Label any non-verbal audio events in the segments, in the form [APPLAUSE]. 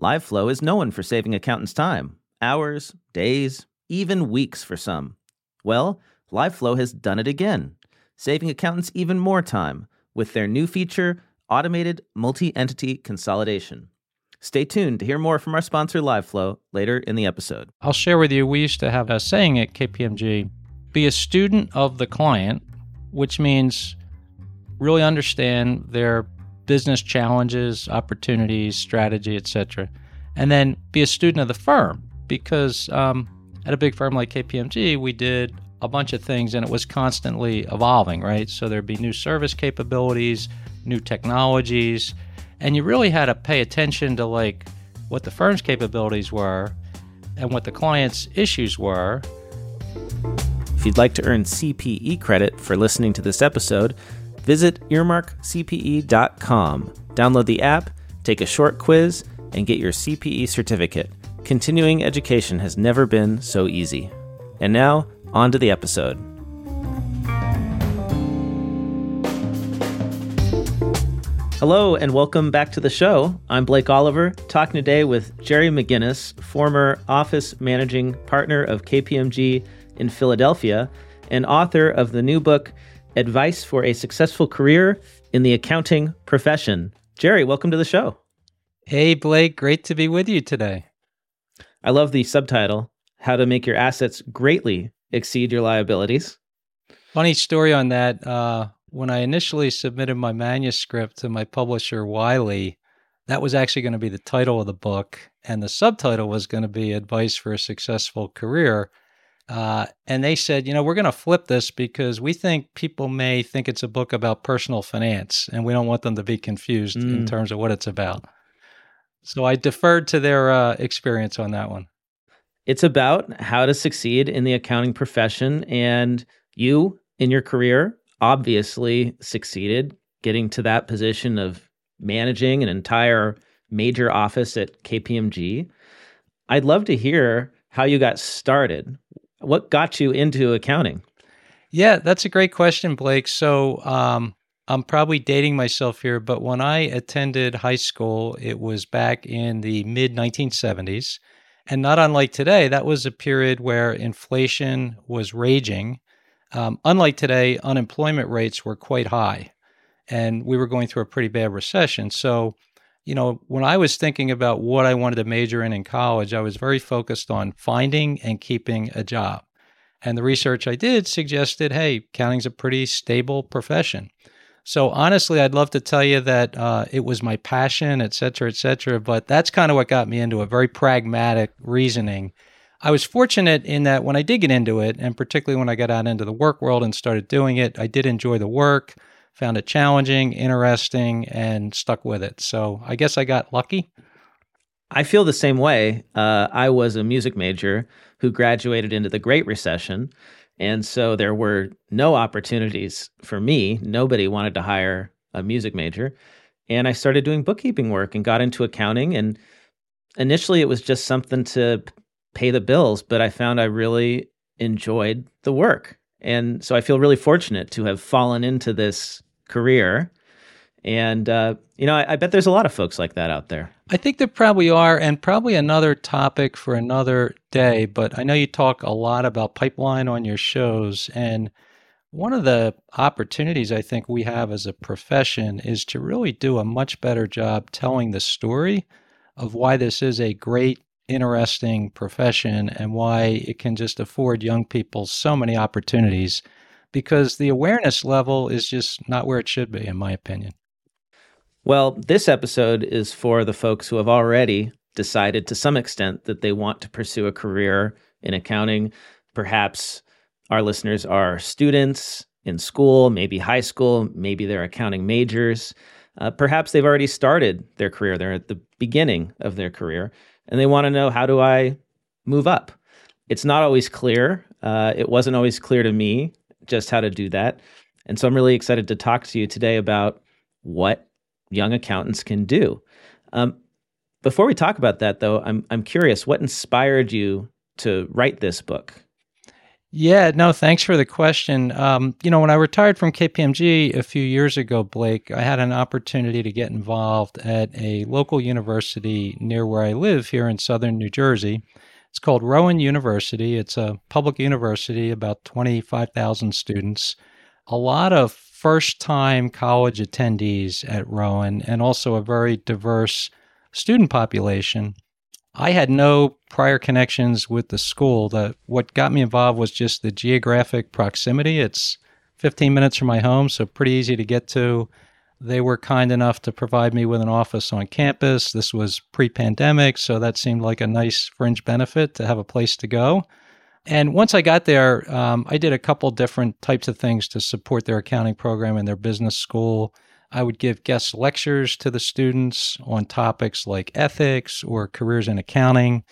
LiveFlow is known for saving accountants time hours, days, even weeks for some. Well, LiveFlow has done it again, saving accountants even more time with their new feature, Automated Multi Entity Consolidation. Stay tuned to hear more from our sponsor, LiveFlow, later in the episode. I'll share with you, we used to have a saying at KPMG be a student of the client, which means really understand their business challenges, opportunities, strategy, etc. And then be a student of the firm because um, at a big firm like KPMG, we did a bunch of things and it was constantly evolving, right? So there'd be new service capabilities, new technologies, and you really had to pay attention to like what the firm's capabilities were and what the client's issues were. If you'd like to earn CPE credit for listening to this episode, visit earmarkcpe.com. Download the app, take a short quiz, and get your CPE certificate. Continuing education has never been so easy. And now, on to the episode. Hello, and welcome back to the show. I'm Blake Oliver, talking today with Jerry Maginnis, former office managing partner of KPMG in Philadelphia, and author of the new book, Advice for a Successful Career in the Accounting Profession. Jerry, welcome to the show. Hey, Blake, great to be with you today. I love the subtitle How to Make Your Assets Greatly Exceed Your Liabilities. Funny story on that. Uh, when I initially submitted my manuscript to my publisher, Wiley, that was actually going to be the title of the book, and the subtitle was going to be Advice for a Successful Career. Uh, and they said, you know, we're going to flip this because we think people may think it's a book about personal finance, and we don't want them to be confused mm. in terms of what it's about. So I deferred to their uh, experience on that one. It's about how to succeed in the accounting profession, and you in your career obviously succeeded getting to that position of managing an entire major office at KPMG. I'd love to hear how you got started. What got you into accounting? Yeah, that's a great question, Blake. So, um, I'm probably dating myself here, but when I attended high school, it was back in the mid 1970s. And not unlike today, that was a period where inflation was raging um, unlike today, unemployment rates were quite high, and we were going through a pretty bad recession. So, you know, when I was thinking about what I wanted to major in in college, I was very focused on finding and keeping a job. And the research I did suggested, hey, accounting's a pretty stable profession. So honestly, I'd love to tell you that uh, it was my passion, et cetera, et cetera. But that's kind of what got me into a very pragmatic reasoning I was fortunate in that when I did get into it, and particularly when I got out into the work world and started doing it, I did enjoy the work, found it challenging, interesting, and stuck with it. So I guess I got lucky. I feel the same way. Uh, I was a music major who graduated into the Great Recession. And so there were no opportunities for me. Nobody wanted to hire a music major. And I started doing bookkeeping work and got into accounting. And initially, it was just something to pay the bills, but I found I really enjoyed the work. And so I feel really fortunate to have fallen into this career. And, uh, you know, I, I bet there's a lot of folks like that out there. I think there probably are, and probably another topic for another day. But I know you talk a lot about pipeline on your shows. And one of the opportunities I think we have as a profession is to really do a much better job telling the story of why this is a great interesting profession and why it can just afford young people so many opportunities because the awareness level is just not where it should be, in my opinion. Well, this episode is for the folks who have already decided to some extent that they want to pursue a career in accounting. Perhaps our listeners are students in school, maybe high school, maybe they're accounting majors. Uh, perhaps they've already started their career, they're at the beginning of their career and they want to know how do I move up. It's not always clear. Uh, it wasn't always clear to me just how to do that. And so I'm really excited to talk to you today about what young accountants can do. Um, before we talk about that, though, I'm I'm curious what inspired you to write this book. Yeah, no, thanks for the question. Um, you know, when I retired from KPMG a few years ago, Blake, I had an opportunity to get involved at a local university near where I live here in southern New Jersey. It's called Rowan University. It's a public university, about 25,000 students. A lot of first time college attendees at Rowan, and also a very diverse student population. I had no prior connections with the school. The what got me involved was just the geographic proximity. It's 15 minutes from my home, so pretty easy to get to. They were kind enough to provide me with an office on campus. This was pre-pandemic, so that seemed like a nice fringe benefit to have a place to go. And once I got there, um, I did a couple different types of things to support their accounting program and their business school. I would give guest lectures to the students on topics like ethics or careers in accounting.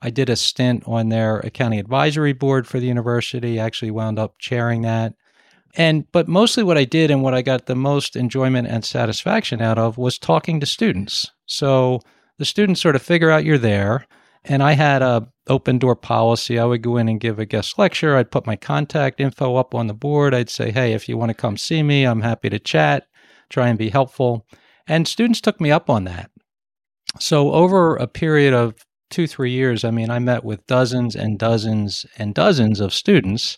I did a stint on their accounting advisory board for the university. I actually wound up chairing that. And but mostly what I did and what I got the most enjoyment and satisfaction out of was talking to students. So the students sort of figure out you're there. And I had a open door policy. I would go in and give a guest lecture. I'd put my contact info up on the board. I'd say, hey, if you want to come see me, I'm happy to chat try and be helpful. And students took me up on that. So, over a period of two, three years, I mean, I met with dozens and dozens and dozens of students.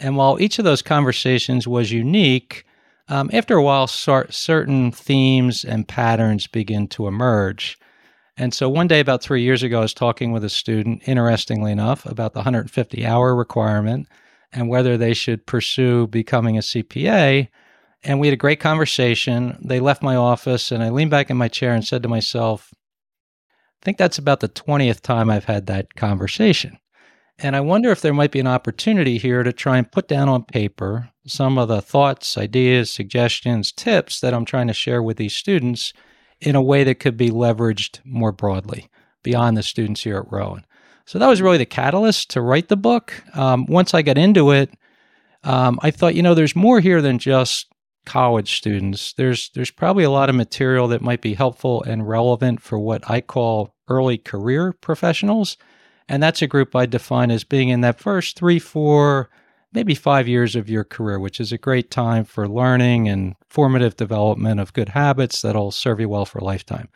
And while each of those conversations was unique, um, after a while, certain themes and patterns begin to emerge. And so one day, about three years ago, I was talking with a student, interestingly enough, about the 150 hour requirement and whether they should pursue becoming a CPA and we had a great conversation. They left my office, and I leaned back in my chair and said to myself, I think that's about the 20th time I've had that conversation. And I wonder if there might be an opportunity here to try and put down on paper some of the thoughts, ideas, suggestions, tips that I'm trying to share with these students in a way that could be leveraged more broadly beyond the students here at Rowan. So that was really the catalyst to write the book. Um, once I got into it, um, I thought, you know, there's more here than just college students, there's there's probably a lot of material that might be helpful and relevant for what I call early career professionals. And that's a group I define as being in that first three, four, maybe five years of your career, which is a great time for learning and formative development of good habits that'll serve you well for a lifetime.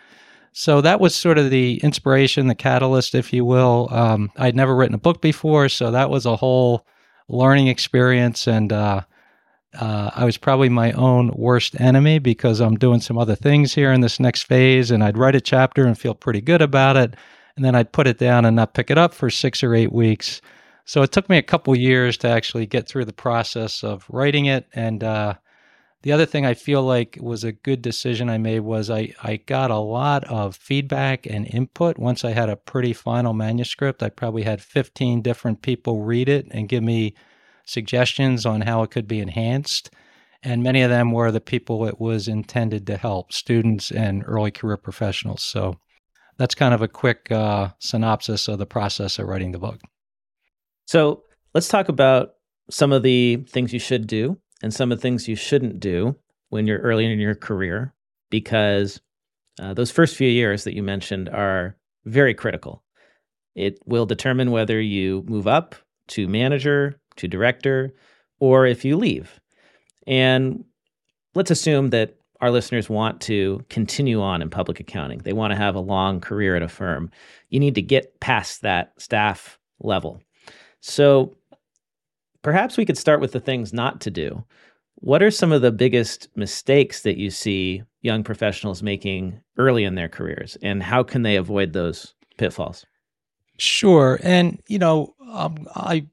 So that was sort of the inspiration, the catalyst, if you will. Um, I'd never written a book before, so that was a whole learning experience. And uh, uh, I was probably my own worst enemy because I'm doing some other things here in this next phase, and I'd write a chapter and feel pretty good about it, and then I'd put it down and not pick it up for six or eight weeks. So it took me a couple years to actually get through the process of writing it. And uh, the other thing I feel like was a good decision I made was I, I got a lot of feedback and input once I had a pretty final manuscript. I probably had 15 different people read it and give me suggestions on how it could be enhanced. And many of them were the people it was intended to help students and early career professionals. So that's kind of a quick uh, synopsis of the process of writing the book. So let's talk about some of the things you should do and some of the things you shouldn't do when you're early in your career, because uh, those first few years that you mentioned are very critical. It will determine whether you move up to manager, to director, or if you leave. And let's assume that our listeners want to continue on in public accounting. They want to have a long career at a firm. You need to get past that staff level. So perhaps we could start with the things not to do. What are some of the biggest mistakes that you see young professionals making early in their careers, and how can they avoid those pitfalls? Sure, and you know, um, I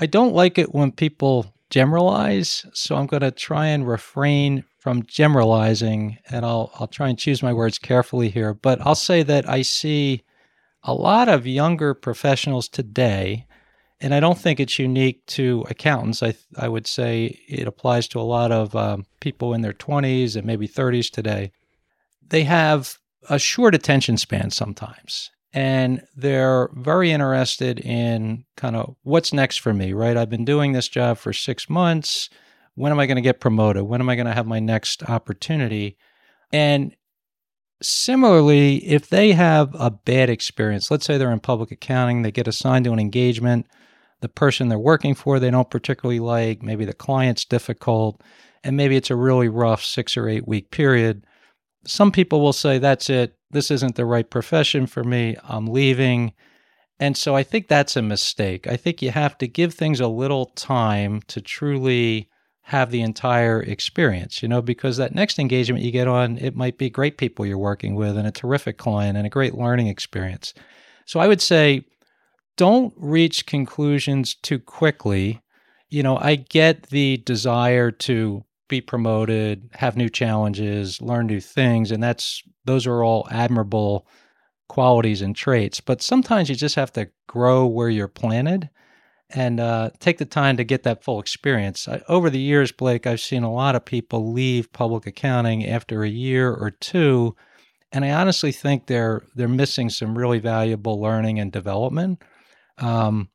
I don't like it when people generalize, so I'm going to try and refrain from generalizing and I'll I'll try and choose my words carefully here, but I'll say that I see a lot of younger professionals today and I don't think it's unique to accountants. I I would say it applies to a lot of um, people in their 20s and maybe 30s today. They have a short attention span sometimes, and they're very interested in kind of what's next for me, right? I've been doing this job for six months. When am I going to get promoted? When am I going to have my next opportunity? And similarly, if they have a bad experience, let's say they're in public accounting, they get assigned to an engagement, the person they're working for they don't particularly like, maybe the client's difficult, and maybe it's a really rough six or eight week period. Some people will say, That's it. This isn't the right profession for me. I'm leaving. And so I think that's a mistake. I think you have to give things a little time to truly have the entire experience, you know, because that next engagement you get on, it might be great people you're working with and a terrific client and a great learning experience. So I would say don't reach conclusions too quickly. You know, I get the desire to be promoted, have new challenges, learn new things, and that's those are all admirable qualities and traits. But sometimes you just have to grow where you're planted and uh, take the time to get that full experience. I, over the years, Blake, I've seen a lot of people leave public accounting after a year or two, and I honestly think they're they're missing some really valuable learning and development. Um,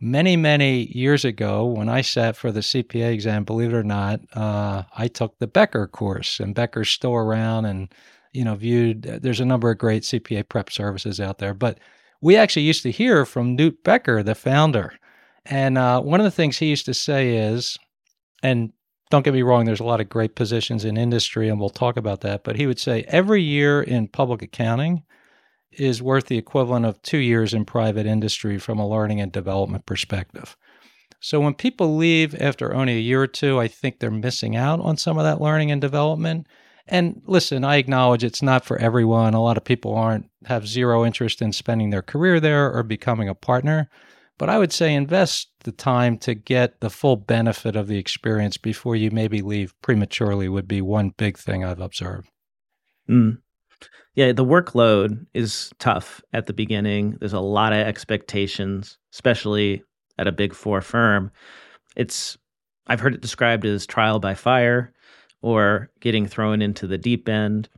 many many years ago, when I sat for the CPA exam, believe it or not, uh, I took the Becker course, and Becker's still around, and you know, viewed. There's a number of great CPA prep services out there, but we actually used to hear from Newt Becker, the founder and uh, one of the things he used to say is, and don't get me wrong, there's a lot of great positions in industry, and we'll talk about that. But he would say every year in public accounting is worth the equivalent of two years in private industry from a learning and development perspective. So when people leave after only a year or two, I think they're missing out on some of that learning and development. And listen, I acknowledge it's not for everyone. A lot of people aren't have zero interest in spending their career there or becoming a partner. But I would say invest the time to get the full benefit of the experience before you maybe leave prematurely would be one big thing I've observed. Mm. Yeah, the workload is tough at the beginning. There's a lot of expectations, especially at a big four firm. It's I've heard it described as trial by fire or getting thrown into the deep end.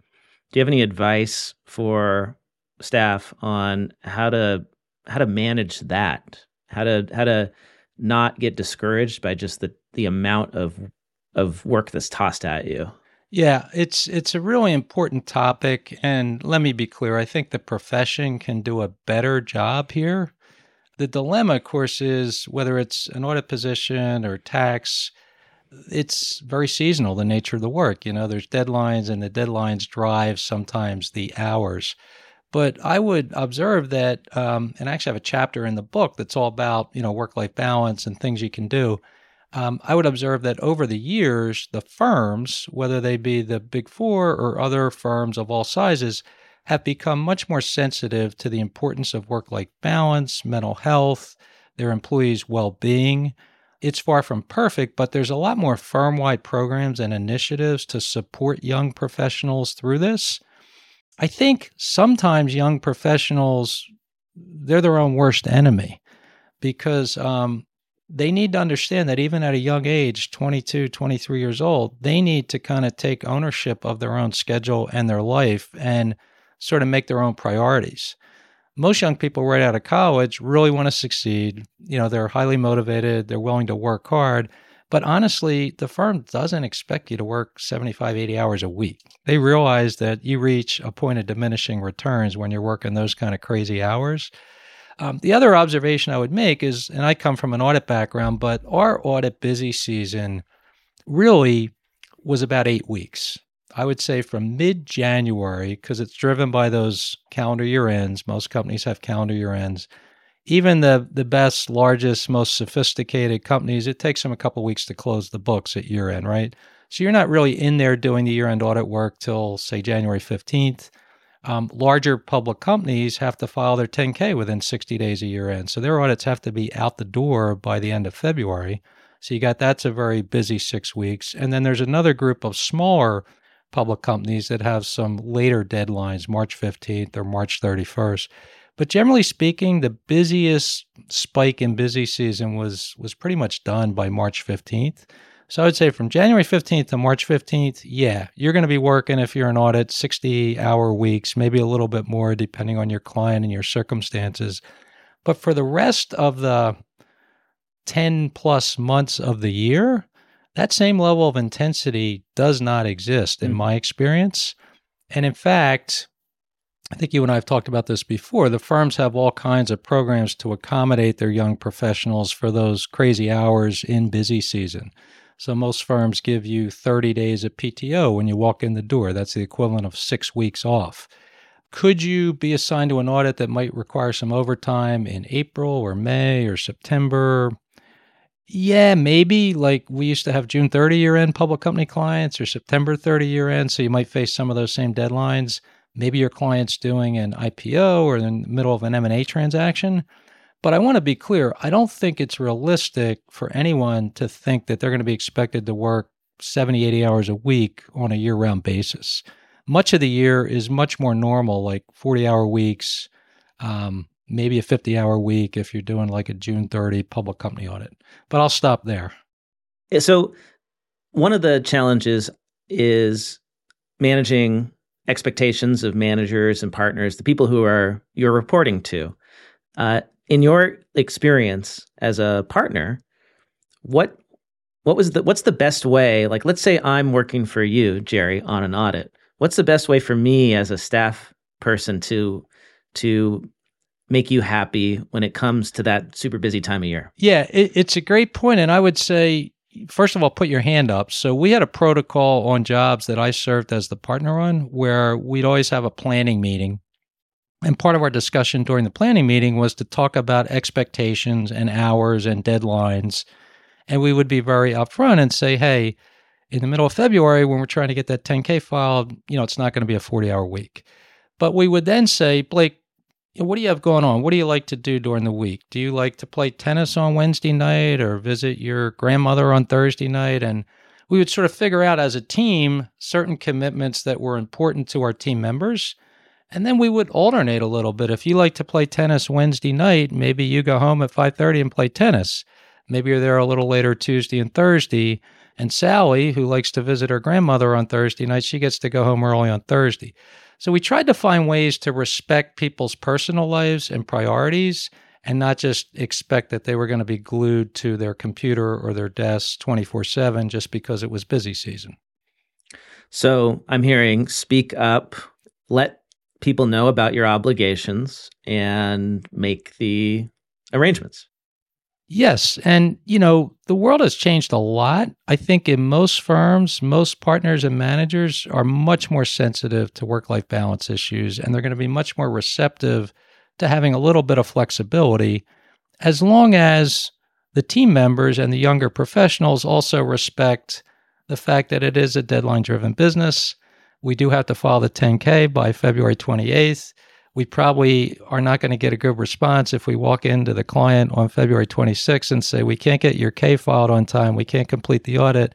Do you have any advice for staff on how to how to manage that? How to how to not get discouraged by just the the amount of of work that's tossed at you. Yeah, it's it's a really important topic and let me be clear, I think the profession can do a better job here. The dilemma of course is whether it's an audit position or tax it's very seasonal the nature of the work, you know, there's deadlines and the deadlines drive sometimes the hours. But I would observe that, um, and I actually have a chapter in the book that's all about you know work life balance and things you can do. Um, I would observe that over the years, the firms, whether they be the big four or other firms of all sizes, have become much more sensitive to the importance of work life balance, mental health, their employees' well being. It's far from perfect, but there's a lot more firm wide programs and initiatives to support young professionals through this. I think sometimes young professionals, they're their own worst enemy because um, they need to understand that even at a young age 22 23 years old they need to kind of take ownership of their own schedule and their life and sort of make their own priorities. Most young people right out of college really want to succeed. You know they're highly motivated. They're willing to work hard but honestly, the firm doesn't expect you to work 75, 80 hours a week. They realize that you reach a point of diminishing returns when you're working those kind of crazy hours. Um, the other observation I would make is, and I come from an audit background, but our audit busy season really was about eight weeks. I would say from mid January, because it's driven by those calendar year ends. Most companies have calendar year ends even the the best, largest, most sophisticated companies, it takes them a couple weeks to close the books at year end, right? So you're not really in there doing the year end audit work till say January 15th. Um, larger public companies have to file their 10K within 60 days of year end. So their audits have to be out the door by the end of February. So you got that's a very busy six weeks. And then there's another group of smaller public companies that have some later deadlines, March 15th or March 31st. But generally speaking, the busiest spike in busy season was was pretty much done by March 15th. So I would say from January 15th to March 15th, yeah, you're going to be working if you're an audit 60 hour weeks, maybe a little bit more depending on your client and your circumstances. But for the rest of the 10 plus months of the year, that same level of intensity does not exist in mm. my experience. And in fact, I think you and I have talked about this before. The firms have all kinds of programs to accommodate their young professionals for those crazy hours in busy season. So most firms give you 30 days of PTO when you walk in the door. That's the equivalent of six weeks off. Could you be assigned to an audit that might require some overtime in April or May or September? Yeah, maybe. Like we used to have June 30 year end public company clients or September 30 year end. So you might face some of those same deadlines. Maybe your client's doing an IPO or in the middle of an M&A transaction. But I want to be clear, I don't think it's realistic for anyone to think that they're going to be expected to work 70, 80 hours a week on a year round basis. Much of the year is much more normal, like 40 hour weeks, um, maybe a 50 hour week if you're doing like a June 30 public company audit. But I'll stop there. So, one of the challenges is managing expectations of managers and partners, the people who are you're reporting to. Uh, in your experience as a partner, what what was the what's the best way? Like, let's say I'm working for you, Jerry, on an audit. What's the best way for me as a staff person to to make you happy when it comes to that super busy time of year? Yeah, it, it's a great point, and I would say first of all, put your hand up. So we had a protocol on jobs that I served as the partner on, where we'd always have a planning meeting and part of our discussion during the planning meeting was to talk about expectations and hours and deadlines. And we would be very upfront and say, hey, in the middle of February, when we're trying to get that 10K filed, you know, it's not going to be a 40 hour week. But we would then say, Blake, what do you have going on? What do you like to do during the week? Do you like to play tennis on Wednesday night or visit your grandmother on Thursday night? And we would sort of figure out as a team certain commitments that were important to our team members and then we would alternate a little bit. If you like to play tennis Wednesday night, maybe you go home at 5:30 and play tennis. Maybe you're there a little later Tuesday and Thursday. And Sally, who likes to visit her grandmother on Thursday night, she gets to go home early on Thursday. So we tried to find ways to respect people's personal lives and priorities and not just expect that they were going to be glued to their computer or their desk 24 7 just because it was busy season. So I'm hearing speak up, let people know about your obligations and make the arrangements. Yes. And, you know, the world has changed a lot. I think in most firms, most partners and managers are much more sensitive to work life balance issues, and they're going to be much more receptive to having a little bit of flexibility as long as the team members and the younger professionals also respect the fact that it is a deadline driven business we do have to file the 10K by February 28th. We probably are not going to get a good response if we walk into the client on February 26th and say, We can't get your K filed on time. We can't complete the audit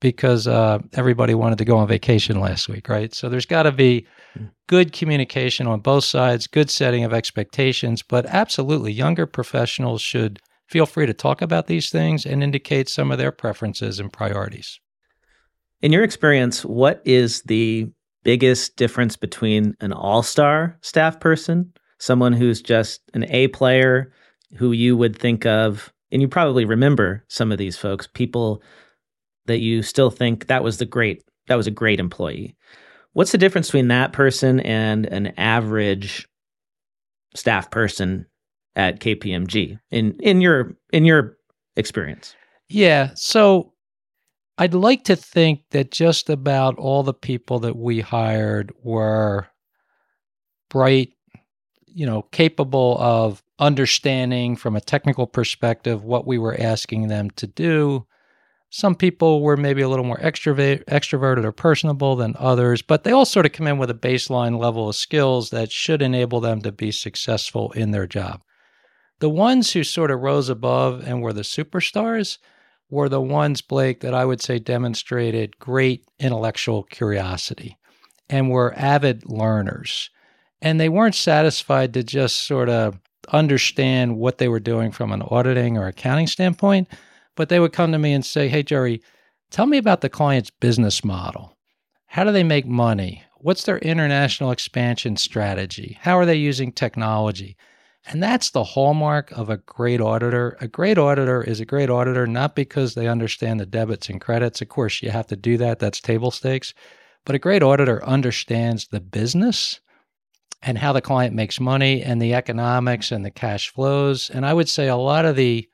because uh, everybody wanted to go on vacation last week, right? So there's got to be hmm. good communication on both sides, good setting of expectations. But absolutely, younger professionals should feel free to talk about these things and indicate some of their preferences and priorities. In your experience, what is the biggest difference between an all star staff person, someone who's just an A player who you would think of, and you probably remember some of these folks, people that you still think that was the great, that was a great employee. What's the difference between that person and an average staff person at KPMG in in your in your experience? Yeah, so I'd like to think that just about all the people that we hired were bright, you know, capable of understanding from a technical perspective what we were asking them to do. Some people were maybe a little more extrovert, extroverted or personable than others, but they all sort of come in with a baseline level of skills that should enable them to be successful in their job. The ones who sort of rose above and were the superstars were the ones, Blake, that I would say demonstrated great intellectual curiosity and were avid learners. And they weren't satisfied to just sort of understand what they were doing from an auditing or accounting standpoint, but they would come to me and say, Hey, Jerry, tell me about the client's business model. How do they make money? What's their international expansion strategy? How are they using technology? And that's the hallmark of a great auditor. A great auditor is a great auditor not because they understand the debits and credits. Of course, you have to do that, that's table stakes. But a great auditor understands the business and how the client makes money and the economics and the cash flows. And I would say a lot of the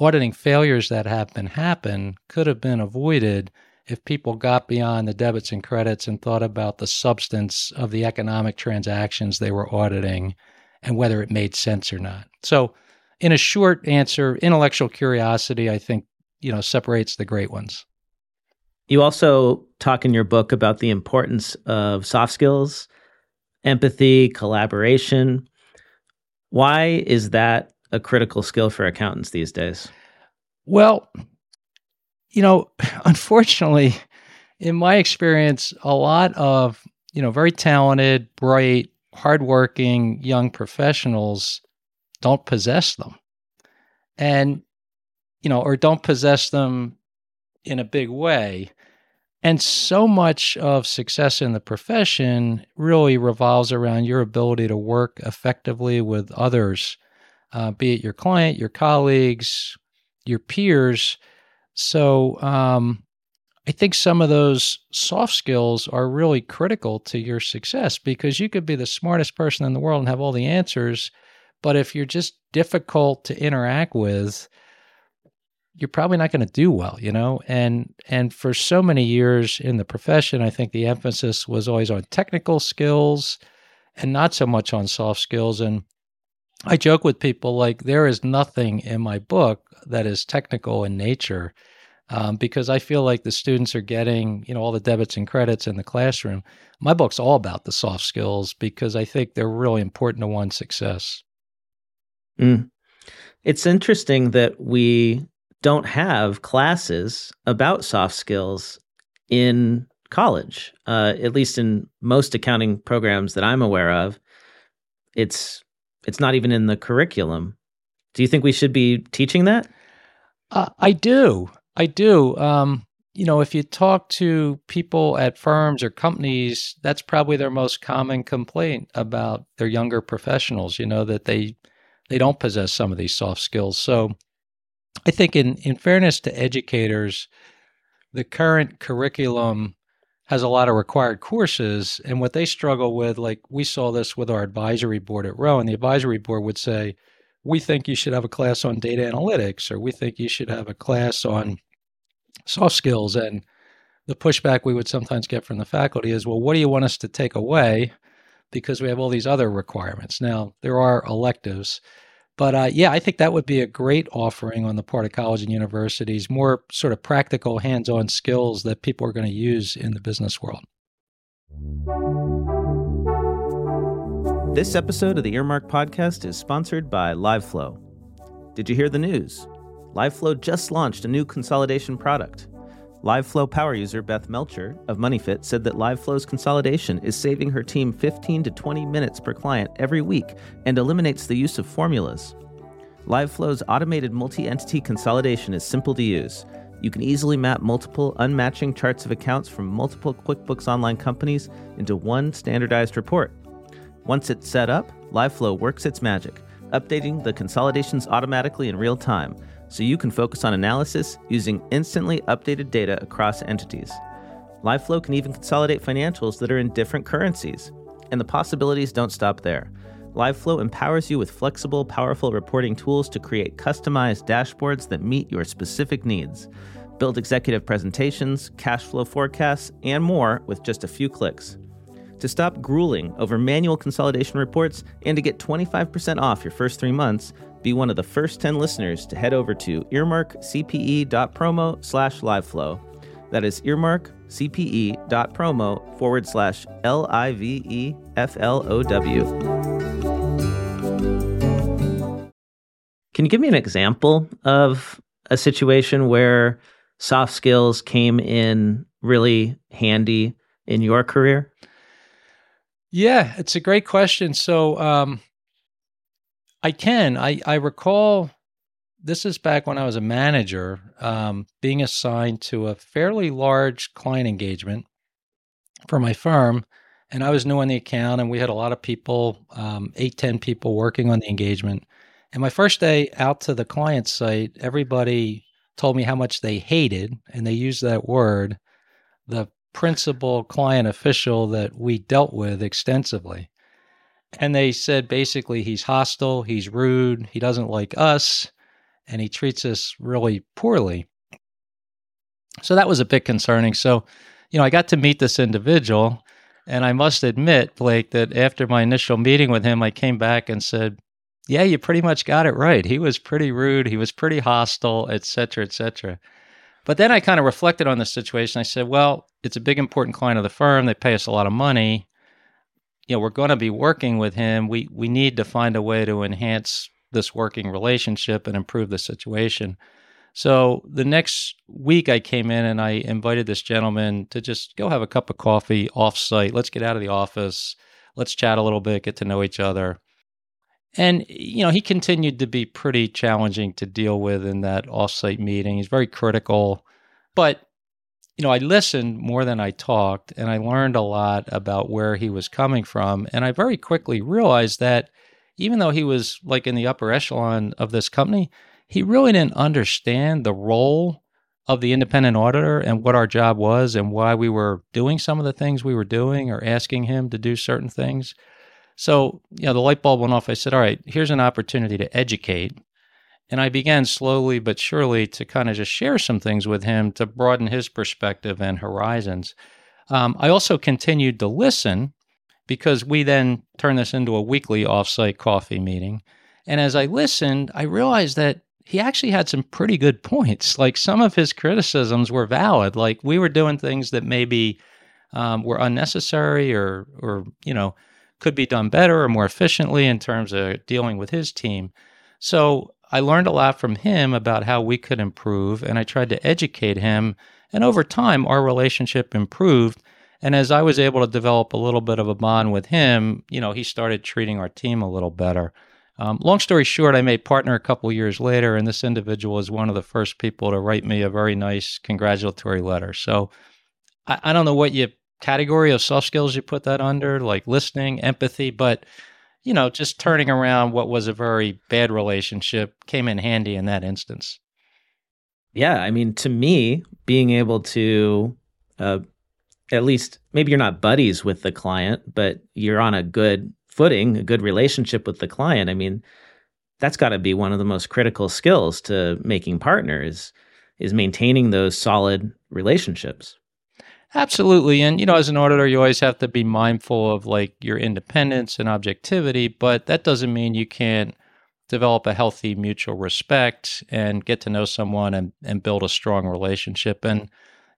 auditing failures that have been happen could have been avoided if people got beyond the debits and credits and thought about the substance of the economic transactions they were auditing and whether it made sense or not. So, in a short answer, intellectual curiosity, I think, you know, separates the great ones. You also talk in your book about the importance of soft skills, empathy, collaboration. Why is that a critical skill for accountants these days? Well, you know, [LAUGHS] unfortunately, in my experience, a lot of, you know, very talented, bright, hardworking young professionals don't possess them. And, you know, or don't possess them in a big way. And so much of success in the profession really revolves around your ability to work effectively with others, uh, be it your client, your colleagues, your peers. So, um, I think some of those soft skills are really critical to your success because you could be the smartest person in the world and have all the answers. But if you're just difficult to interact with, you're probably not going to do well, you know? And and for so many years in the profession, I think the emphasis was always on technical skills and not so much on soft skills and I joke with people like there is nothing in my book that is technical in nature um, because I feel like the students are getting, you know, all the debits and credits in the classroom. My book's all about the soft skills because I think they're really important to one's success. Mm. It's interesting that we don't have classes about soft skills in college. Uh, at least in most accounting programs that I'm aware of, it's it's not even in the curriculum. Do you think we should be teaching that? Uh, I do. I do. Um, you know, if you talk to people at firms or companies, that's probably their most common complaint about their younger professionals. You know that they they don't possess some of these soft skills. So, I think, in in fairness to educators, the current curriculum has a lot of required courses, and what they struggle with, like we saw this with our advisory board at Rowe, and the advisory board would say, "We think you should have a class on data analytics, or we think you should have a class on soft skills. And the pushback we would sometimes get from the faculty is, well, what do you want us to take away? Because we have all these other requirements. Now, there are electives. But uh, yeah, I think that would be a great offering on the part of college and universities, more sort of practical, hands on skills that people are going to use in the business world. This episode of the Earmark Podcast is sponsored by LiveFlow. Did you hear the news? LiveFlow just launched a new consolidation product. LiveFlow power user Beth Melcher of MoneyFit said that LiveFlow's consolidation is saving her team 15 to 20 minutes per client every week and eliminates the use of formulas. LiveFlow's automated multi entity consolidation is simple to use. You can easily map multiple unmatching charts of accounts from multiple QuickBooks Online companies into one standardized report. Once it's set up, LiveFlow works its magic, updating the consolidations automatically in real time so you can focus on analysis using instantly updated data across entities. LiveFlow can even consolidate financials that are in different currencies. And the possibilities don't stop there. LiveFlow empowers you with flexible, powerful reporting tools to create customized dashboards that meet your specific needs. Build executive presentations, cash flow forecasts, and more with just a few clicks. To stop grueling over manual consolidation reports and to get 25% off your first three months, be one of the first 10 listeners to head over to earmarkcpe.promo slash liveflow. That is earmarkcpe.promo forward slash L I V E F L O W. Can you give me an example of a situation where soft skills came in really handy in your career? Yeah, it's a great question. So, um, I can. I, I recall this is back when I was a manager, um, being assigned to a fairly large client engagement for my firm. And I was new on the account, and we had a lot of people, um, eight, 10 people working on the engagement. And my first day out to the client site, everybody told me how much they hated, and they used that word, the principal client official that we dealt with extensively. And they said basically he's hostile, he's rude, he doesn't like us, and he treats us really poorly. So that was a bit concerning. So, you know, I got to meet this individual, and I must admit, Blake, that after my initial meeting with him, I came back and said, yeah, you pretty much got it right. He was pretty rude. He was pretty hostile, et cetera, et cetera. But then I kind of reflected on the situation. I said, well, it's a big, important client of the firm. They pay us a lot of money. You know, we're going to be working with him. We we need to find a way to enhance this working relationship and improve the situation. So the next week, I came in and I invited this gentleman to just go have a cup of coffee offsite. Let's get out of the office. Let's chat a little bit, get to know each other. And, you know, he continued to be pretty challenging to deal with in that offsite meeting. He's very critical. But, you know, I listened more than I talked, and I learned a lot about where he was coming from. And I very quickly realized that even though he was like in the upper echelon of this company, he really didn't understand the role of the independent auditor and what our job was and why we were doing some of the things we were doing or asking him to do certain things. So, you know, the light bulb went off. I said, all right, here's an opportunity to educate. And I began slowly but surely to kind of just share some things with him to broaden his perspective and horizons. Um, I also continued to listen because we then turned this into a weekly offsite coffee meeting. And as I listened, I realized that he actually had some pretty good [LAUGHS] points. Like some of his criticisms were valid. Like we were doing things that maybe um, were unnecessary or, or you know, could be done better or more efficiently in terms of dealing with his team. So I learned a lot from him about how we could improve, and I tried to educate him. And over time, our relationship improved. And as I was able to develop a little bit of a bond with him, you know, he started treating our team a little better. Um, long story short, I made partner a couple years later, and this individual was one of the first people to write me a very nice congratulatory letter. So I, I don't know what you category of soft skills you put that under, like listening, empathy, but you know, just turning around what was a very bad relationship came in handy in that instance. Yeah, I mean, to me, being able to uh, at least maybe you're not buddies with the client, but you're on a good footing, a good relationship with the client. I mean, that's got to be one of the most critical skills to making partners is maintaining those solid relationships. Absolutely. And, you know, as an auditor, you always have to be mindful of like your independence and objectivity, but that doesn't mean you can't develop a healthy mutual respect and get to know someone and, and build a strong relationship. And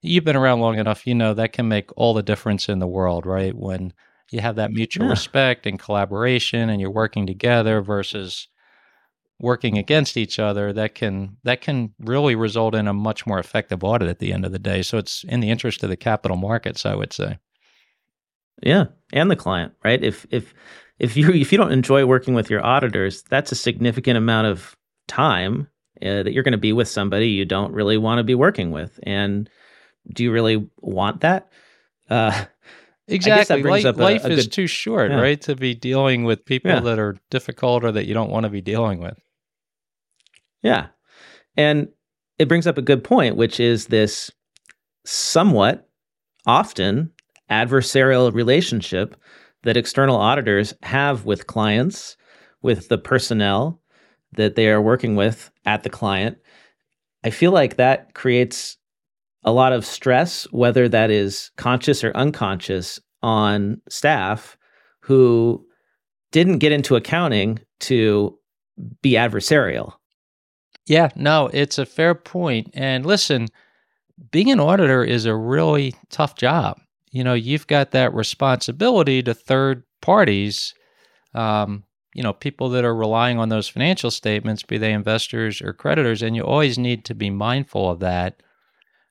you've been around long enough, you know, that can make all the difference in the world, right? When you have that mutual yeah. respect and collaboration and you're working together versus working against each other that can that can really result in a much more effective audit at the end of the day so it's in the interest of the capital markets i would say yeah and the client right if if if you if you don't enjoy working with your auditors that's a significant amount of time uh, that you're going to be with somebody you don't really want to be working with and do you really want that uh, [LAUGHS] Exactly. Life, a, life a is good, too short, yeah. right, to be dealing with people yeah. that are difficult or that you don't want to be dealing with. Yeah. And it brings up a good point, which is this somewhat often adversarial relationship that external auditors have with clients, with the personnel that they are working with at the client. I feel like that creates a lot of stress, whether that is conscious or unconscious, on staff who didn't get into accounting to be adversarial. Yeah, no, it's a fair point. And listen, being an auditor is a really tough job. You know, you've got that responsibility to third parties, um, you know, people that are relying on those financial statements, be they investors or creditors, and you always need to be mindful of that.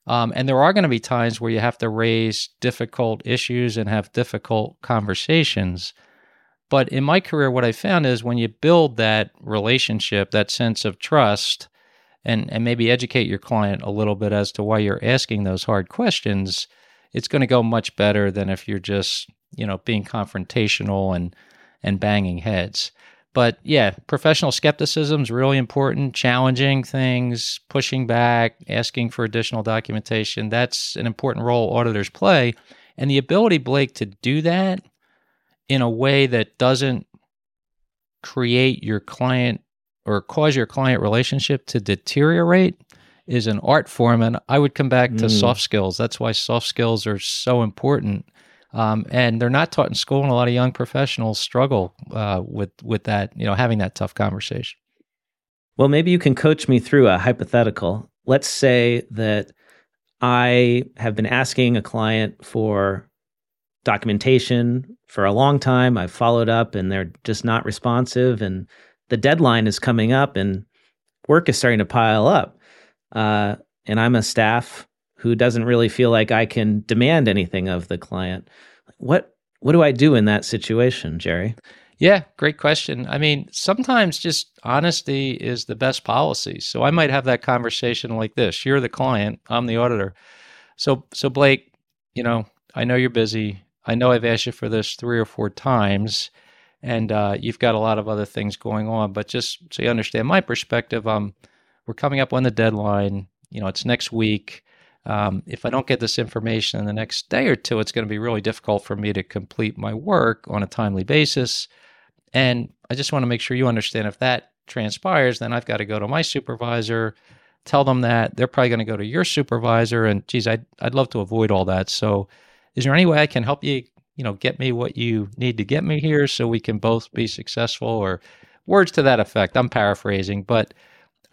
Um, and there are going to be times where you have to raise difficult issues and have difficult conversations. But in my career, what I found is when you build that relationship, that sense of trust, and, and maybe educate your client a little bit as to why you're asking those hard questions, it's going to go much better than if you're just, you know, being confrontational and and banging heads. But yeah, professional skepticism is really important. Challenging things, pushing back, asking for additional documentation. That's an important role auditors play. And the ability, Blake, to do that in a way that doesn't create your client or cause your client relationship to deteriorate is an art form. And I would come back to mm. soft skills. That's why soft skills are so important. Um, and they're not taught in school, and a lot of young professionals struggle uh, with with that. You know, having that tough conversation. Well, maybe you can coach me through a hypothetical. Let's say that I have been asking a client for documentation for a long time. I've followed up, and they're just not responsive. And the deadline is coming up, and work is starting to pile up uh, and I'm a staff who doesn't really feel like I can demand anything of the client. What what do I do in that situation, Jerry? Yeah, great question. I mean, sometimes just honesty is the best policy. So I might have that conversation like this. You're the client, I'm the auditor. So so Blake, you know, I know you're busy. I know I've asked you for this three or four times and uh, you've got a lot of other things going on, but just so you understand my perspective, um we're coming up on the deadline. You know, it's next week. Um, if I don't get this information in the next day or two, it's going to be really difficult for me to complete my work on a timely basis. And I just want to make sure you understand if that transpires, then I've got to go to my supervisor, tell them that. They're probably going to go to your supervisor. And geez, I'd, I'd love to avoid all that. So, is there any way I can help you, you know, get me what you need to get me here so we can both be successful or words to that effect? I'm paraphrasing, but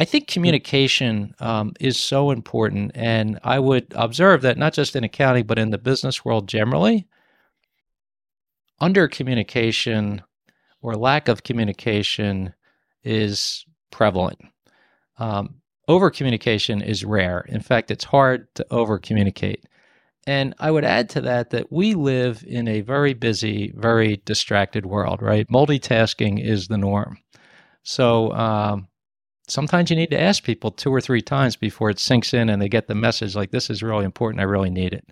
I think communication um, is so important. And I would observe that not just in accounting, but in the business world generally, under communication or lack of communication is prevalent. Um, over communication is rare. In fact, it's hard to over communicate. And I would add to that that we live in a very busy, very distracted world, right? Multitasking is the norm. So, um, sometimes you need to ask people two or three times before it sinks in and they get the message like this is really important i really need it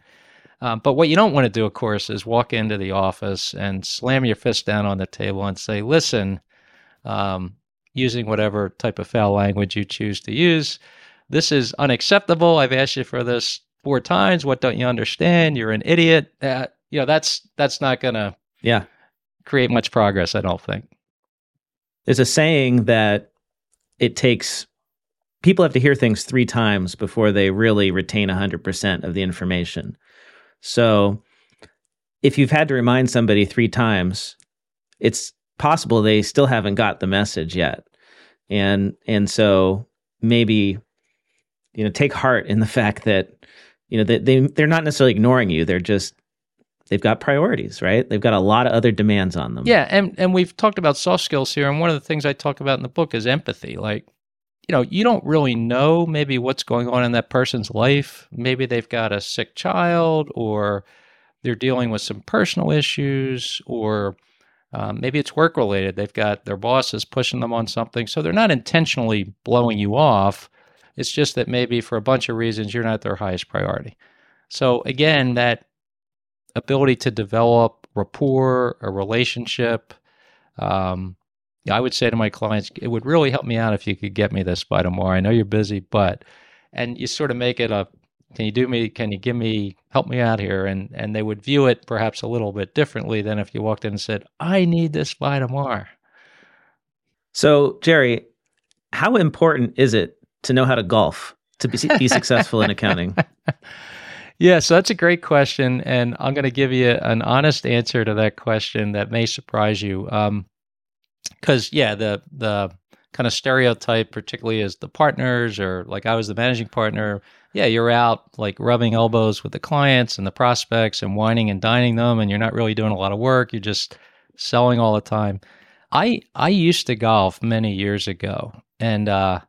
um, but what you don't want to do of course is walk into the office and slam your fist down on the table and say listen um, using whatever type of foul language you choose to use this is unacceptable i've asked you for this four times. What don't you understand? You're an idiot. Uh, you know that's that's not gonna yeah. create much progress i don't think. There's a saying that it takes people have to hear things three times before they really retain 100% of the information. So if you've had to remind somebody three times, it's possible they still haven't got the message yet. And and so maybe you know take heart in the fact that you know they, they they're not necessarily ignoring you. They're just they've got priorities, right? They've got a lot of other demands on them. Yeah, and and we've talked about soft skills here, and one of the things I talk about in the book is empathy. Like, you know, you don't really know maybe what's going on in that person's life. Maybe they've got a sick child, or they're dealing with some personal issues, or um, maybe it's work related. They've got their boss is pushing them on something, so they're not intentionally blowing you off. It's just that maybe for a bunch of reasons you're not their highest priority. So again, that ability to develop rapport, a relationship. Um, I would say to my clients, it would really help me out if you could get me this by tomorrow. I know you're busy, but and you sort of make it a can you do me can you give me help me out here and and they would view it perhaps a little bit differently than if you walked in and said i need this by tomorrow so jerry how important is it to know how to golf to be, be successful in accounting [LAUGHS] Yeah, so that's a great question, and I'm going to give you an honest answer to that question that may surprise you. Because um, yeah, the the kind of stereotype, particularly as the partners or like I was the managing partner. Yeah, you're out like rubbing elbows with the clients and the prospects and wining and dining them, and you're not really doing a lot of work. You're just selling all the time. I I used to golf many years ago, and uh,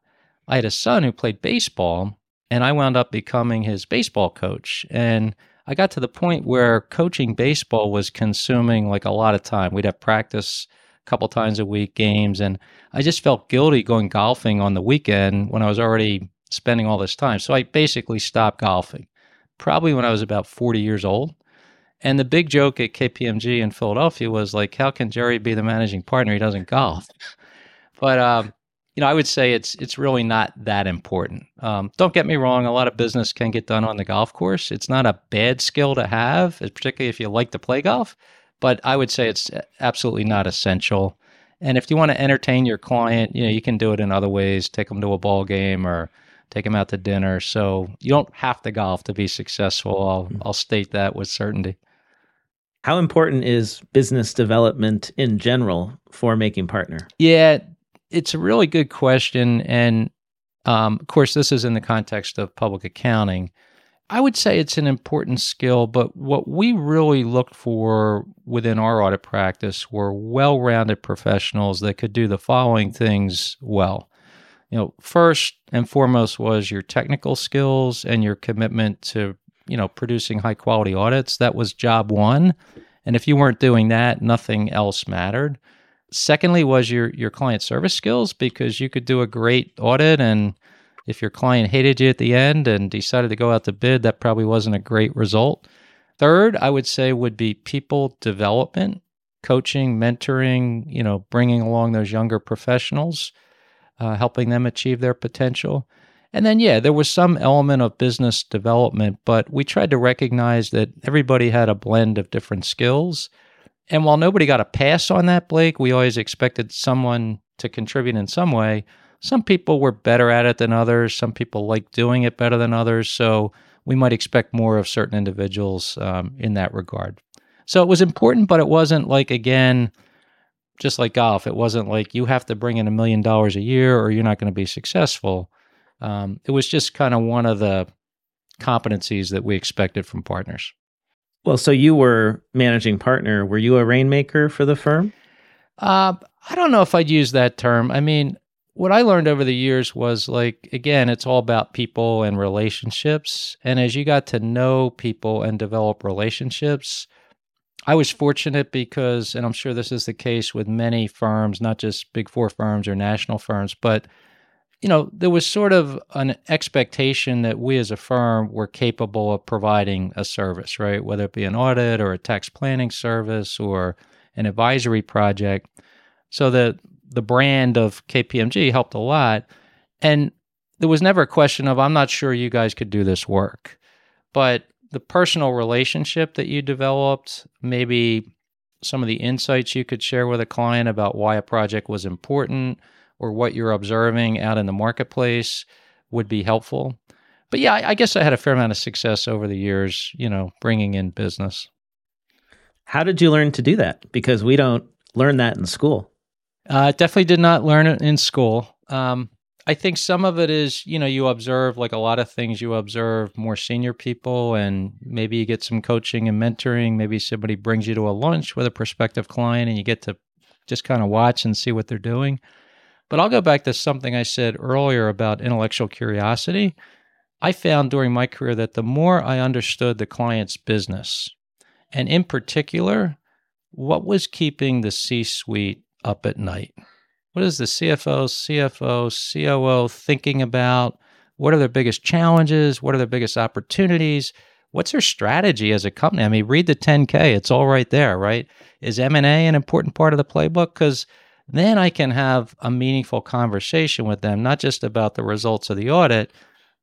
I had a son who played baseball and I wound up becoming his baseball coach. And I got to the point where coaching baseball was consuming like a lot of time. We'd have practice a couple times a week, games, and I just felt guilty going golfing on the weekend when I was already spending all this time. So I basically stopped golfing, probably when I was about 40 years old. And the big joke at KPMG in Philadelphia was like, how can Jerry be the managing partner? He doesn't golf. [LAUGHS] But um, you know, I would say it's it's really not that important. Um, don't get me wrong; a lot of business can get done on the golf course. It's not a bad skill to have, particularly if you like to play golf. But I would say it's absolutely not essential. And if you want to entertain your client, you know, you can do it in other ways, take them to a ball game or take them out to dinner. So you don't have to golf to be successful. I'll, mm-hmm. I'll state that with certainty. How important is business development in general for making partner? Yeah, it's a really good question. And um, of course, this is in the context of public accounting. I would say it's an important skill, but what we really looked for within our audit practice were well rounded professionals that could do the following things well. You know, first and foremost was your technical skills and your commitment to, you know, producing high quality audits. That was job one. And if you weren't doing that, nothing else mattered. Secondly, was your your client service skills because you could do a great audit and if your client hated you at the end and decided to go out to bid, that probably wasn't a great result. Third, I would say would be people development, coaching, mentoring, you know, bringing along those younger professionals, uh, helping them achieve their potential. And then, yeah, there was some element of business development, but we tried to recognize that everybody had a blend of different skills. And while nobody got a pass on that, Blake, we always expected someone to contribute in some way some people were better at it than others. Some people like doing it better than others. So we might expect more of certain individuals um, in that regard. So it was important, but it wasn't like, again, just like golf, it wasn't like you have to bring in a million dollars a year or you're not going to be successful. Um, it was just kind of one of the competencies that we expected from partners. Well, so you were managing partner. Were you a rainmaker for the firm? Uh, I don't know if I'd use that term. I mean, what I learned over the years was like, again, it's all about people and relationships. And as you got to know people and develop relationships, I was fortunate because, and I'm sure this is the case with many firms, not just big four firms or national firms, but you know, there was sort of an expectation that we as a firm were capable of providing a service, right? Whether it be an audit or a tax planning service or an advisory project. So that the brand of KPMG helped a lot. And there was never a question of, I'm not sure you guys could do this work. But the personal relationship that you developed, maybe some of the insights you could share with a client about why a project was important or what you're observing out in the marketplace would be helpful. But yeah, I guess I had a fair amount of success over the years, you know, bringing in business. How did you learn to do that? Because we don't learn that in school. Uh, definitely did not learn it in school. Um, I think some of it is, you know, you observe like a lot of things, you observe more senior people and maybe you get some coaching and mentoring. Maybe somebody brings you to a lunch with a prospective client and you get to just kind of watch and see what they're doing. But I'll go back to something I said earlier about intellectual curiosity. I found during my career that the more I understood the client's business, and in particular, what was keeping the C suite up at night? What is the CFO, CFO, COO thinking about? What are their biggest challenges? What are their biggest opportunities? What's their strategy as a company? I mean, read the 10K. It's all right there, right? Is M&A an important part of the playbook? Because then I can have a meaningful conversation with them, not just about the results of the audit,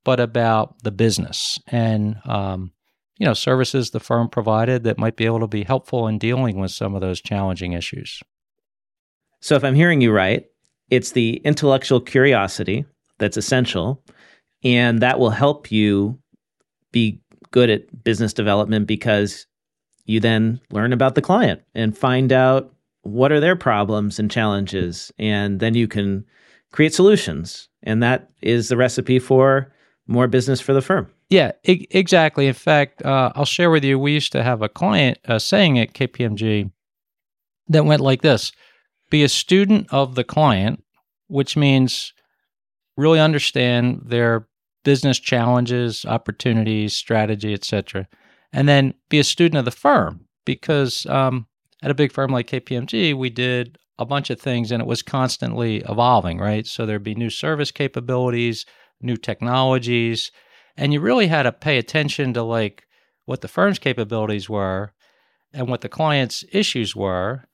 but about the business and um, you know services the firm provided that might be able to be helpful in dealing with some of those challenging issues. So, if I'm hearing you right, it's the intellectual curiosity that's essential, and that will help you be good at business development because you then learn about the client and find out what are their problems and challenges, and then you can create solutions. And that is the recipe for more business for the firm. Yeah, I- exactly. In fact, uh, I'll share with you, we used to have a client uh, saying at KPMG that went like this be a student of the client, which means really understand their business challenges, opportunities, strategy, etc. And then be a student of the firm because um, at a big firm like KPMG, we did a bunch of things and it was constantly evolving, right? So there'd be new service capabilities, new technologies, and you really had to pay attention to like what the firm's capabilities were and what the client's issues were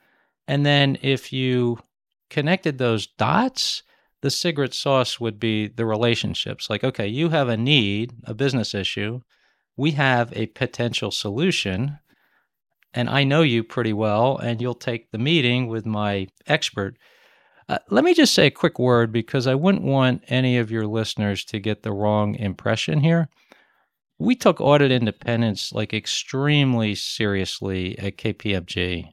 and then if you connected those dots, the secret sauce would be the relationships. Like, okay, you have a need, a business issue. We have a potential solution. And I know you pretty well, and you'll take the meeting with my expert. Uh, let me just say a quick word because I wouldn't want any of your listeners to get the wrong impression here. We took audit independence like extremely seriously at KPMG.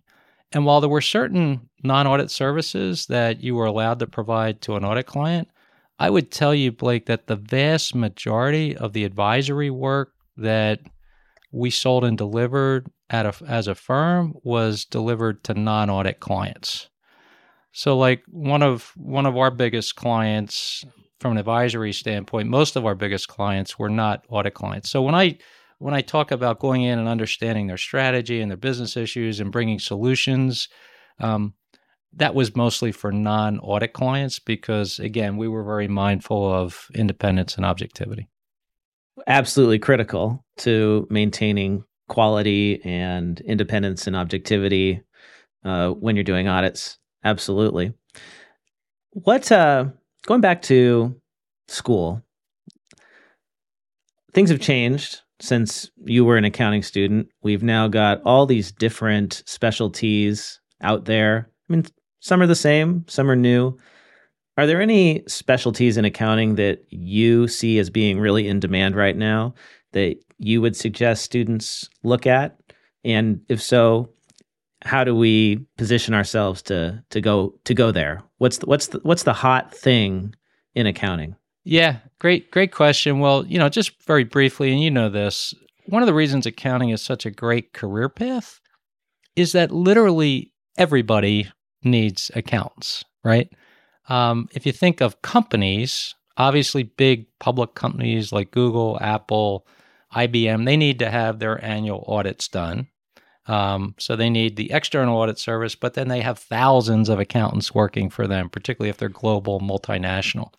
And while there were certain non audit services that you were allowed to provide to an audit client, I would tell you, Blake, that the vast majority of the advisory work that we sold and delivered a, as a firm was delivered to non audit clients. So like one of one of our biggest clients from an advisory standpoint, most of our biggest clients were not audit clients. So when I when I talk about going in and understanding their strategy and their business issues and bringing solutions, um, that was mostly for non audit clients because, again, we were very mindful of independence and objectivity. Absolutely critical to maintaining quality and independence and objectivity uh, when you're doing audits. Absolutely. What uh, going back to school, things have changed since you were an accounting student. We've now got all these different specialties out there. I mean, some are the same, some are new. Are there any specialties in accounting that you see as being really in demand right now that you would suggest students look at? And if so, how do we position ourselves to to go to go there? What's the, what's the, what's the hot thing in accounting? Yeah, great great question. Well, you know, just very briefly, and you know this, one of the reasons accounting is such a great career path is that literally everybody needs accountants, right? Um, if you think of companies, obviously big public companies like Google, Apple, IBM, they need to have their annual audits done. Um, so they need the external audit service, but then they have thousands of accountants working for them, particularly if they're global, multinational.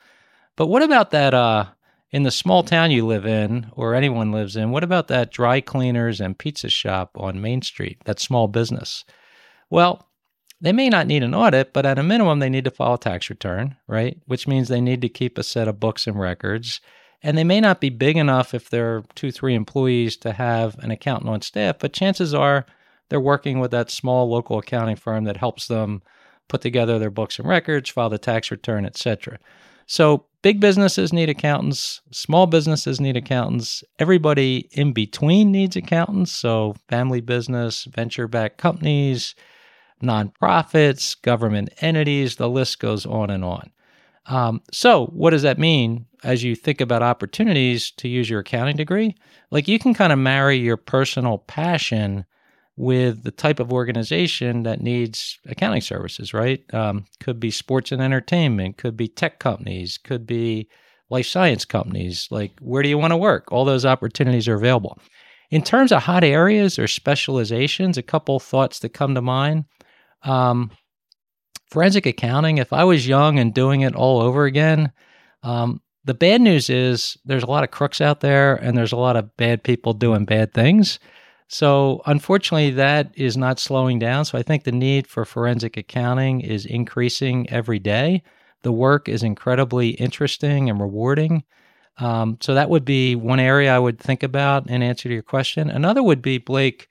But what about that uh, in the small town you live in, or anyone lives in? What about that dry cleaners and pizza shop on Main Street, that small business? Well, they may not need an audit, but at a minimum, they need to file a tax return, right? Which means they need to keep a set of books and records. And they may not be big enough if they're two, three employees to have an accountant on staff, but chances are they're working with that small local accounting firm that helps them put together their books and records, file the tax return, etc. So big businesses need accountants, small businesses need accountants, everybody in between needs accountants. So family business, venture backed companies, nonprofits, government entities, the list goes on and on. Um, so, what does that mean as you think about opportunities to use your accounting degree? Like, you can kind of marry your personal passion with the type of organization that needs accounting services, right? Um, could be sports and entertainment, could be tech companies, could be life science companies. Like, where do you want to work? All those opportunities are available. In terms of hot areas or specializations, a couple thoughts that come to mind. Um, forensic accounting, if I was young and doing it all over again, um, the bad news is there's a lot of crooks out there and there's a lot of bad people doing bad things. So, unfortunately, that is not slowing down. So, I think the need for forensic accounting is increasing every day. The work is incredibly interesting and rewarding. Um, so, that would be one area I would think about in answer to your question. Another would be, Blake,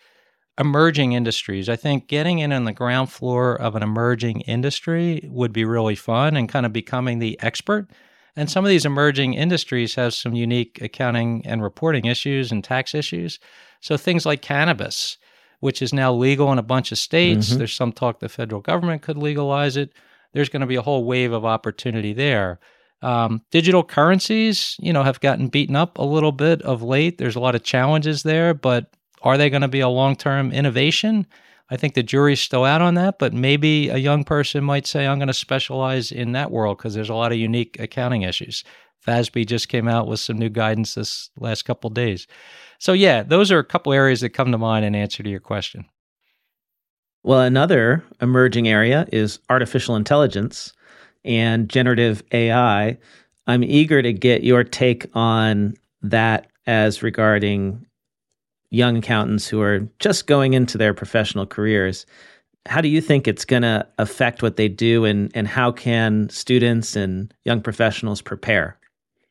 emerging industries. I think getting in on the ground floor of an emerging industry would be really fun and kind of becoming the expert. And some of these emerging industries have some unique accounting and reporting issues and tax issues. So things like cannabis, which is now legal in a bunch of states. Mm-hmm. There's some talk the federal government could legalize it. There's going to be a whole wave of opportunity there. Um, digital currencies, you know, have gotten beaten up a little bit of late. There's a lot of challenges there, but are they going to be a long term innovation? I think the jury's still out on that, but maybe a young person might say, I'm going to specialize in that world because there's a lot of unique accounting issues. FASB just came out with some new guidance this last couple days. So, yeah, those are a couple areas that come to mind in answer to your question. Well, another emerging area is artificial intelligence and generative AI. I'm eager to get your take on that as regarding young accountants who are just going into their professional careers. How do you think it's going to affect what they do, and, and how can students and young professionals prepare?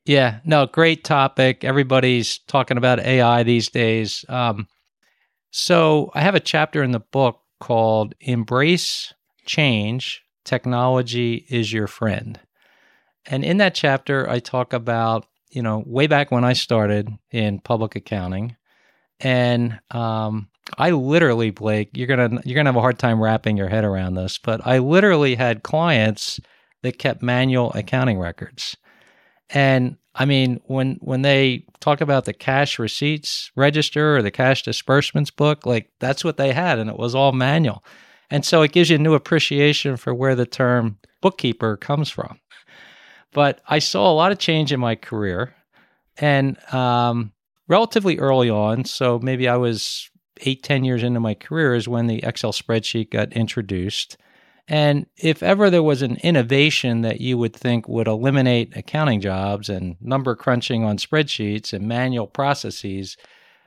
Yeah, no, great topic. Everybody's talking about AI these days. Um, So I have a chapter in the book called Embrace Change Technology is Your Friend. And in that chapter, I talk about, you know, way back when I started in public accounting. And um, I literally, Blake, you're gonna you're gonna have a hard time wrapping your head around this, but I literally had clients that kept manual accounting records. And I mean, when when they talk about the cash receipts register or the cash disbursements book, like that's what they had, and it was all manual. And so it gives you a new appreciation for where the term bookkeeper comes from. But I saw a lot of change in my career, and um, relatively early on, so maybe I was eight, ten years into my career, is when the Excel spreadsheet got introduced. And if ever there was an innovation that you would think would eliminate accounting jobs and number crunching on spreadsheets and manual processes,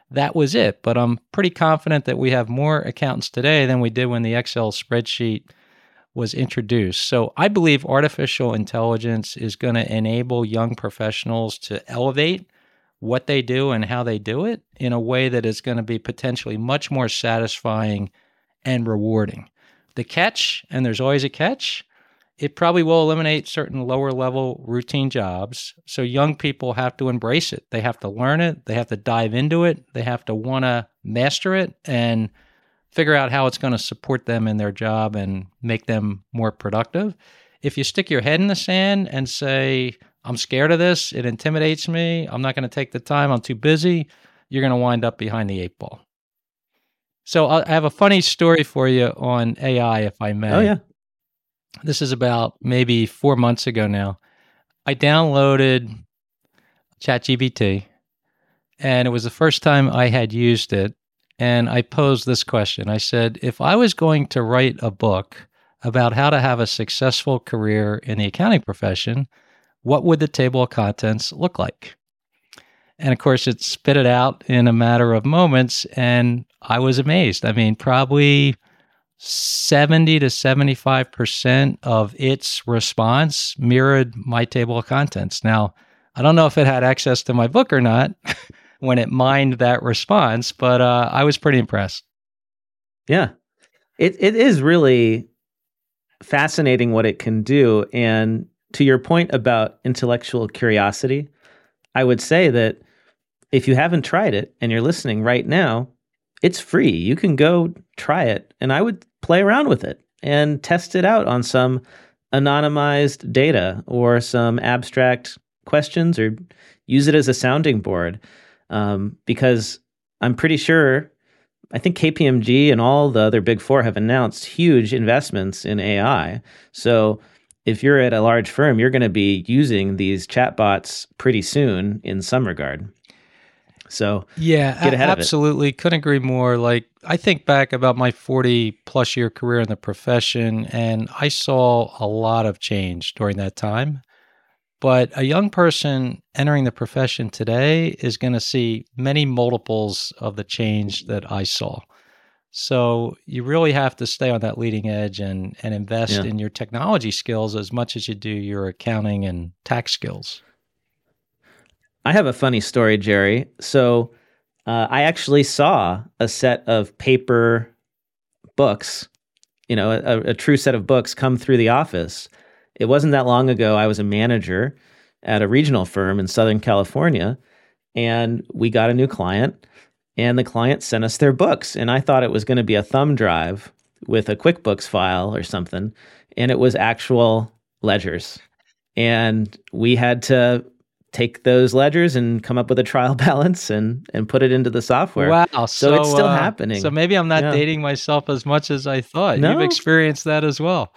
that was it. But I'm pretty confident that we have more accountants today than we did when the Excel spreadsheet was introduced. So I believe artificial intelligence is going to enable young professionals to elevate what they do and how they do it in a way that is going to be potentially much more satisfying and rewarding. The catch, and there's always a catch, it probably will eliminate certain lower level routine jobs. So young people have to embrace it. They have to learn it. They have to dive into it. They have to want to master it and figure out how it's going to support them in their job and make them more productive. If you stick your head in the sand and say, I'm scared of this, it intimidates me, I'm not going to take the time, I'm too busy, you're going to wind up behind the eight ball. So I have a funny story for you on AI, if I may. Oh, yeah this is about maybe four months ago now. I downloaded ChatGPT, and it was the first time I had used it. And I posed this question I said, if I was going to write a book about how to have a successful career in the accounting profession, what would the table of contents look like? And of course, it spit it out in a matter of moments. And I was amazed. I mean, probably 70 to 75% of its response mirrored my table of contents. Now, I don't know if it had access to my book or not [LAUGHS] when it mined that response, but uh, I was pretty impressed. Yeah. It it is really fascinating what it can do and to your point about intellectual curiosity, I would say that if you haven't tried it and you're listening right now, it's free. You can go try it. And I would play around with it and test it out on some anonymized data or some abstract questions or use it as a sounding board. Um, because I'm pretty sure, I think KPMG and all the other big four have announced huge investments in AI. So if you're at a large firm, you're going to be using these chatbots pretty soon in some regard. So yeah, absolutely. Couldn't agree more. Like I think back about my 40 plus year career in the profession, and I saw a lot of change during that time. But a young person entering the profession today is going to see many multiples of the change that I saw. So you really have to stay on that leading edge and and invest yeah. in your technology skills as much as you do your accounting and tax skills. I have a funny story, Jerry. So uh, I actually saw a set of paper books, you know, a, a, true set of books come through the office. It wasn't that long ago. I was a manager at a regional firm in Southern California, and we got a new client, and the client sent us their books. And I thought it was going to be a thumb drive with a QuickBooks file or something, and it was actual ledgers. And we had to take those ledgers and come up with a trial [LAUGHS] balance and and put it into the software. Wow! So, so it's still uh, happening. So maybe I'm not yeah. dating myself as much as I thought. No. You've experienced that as well.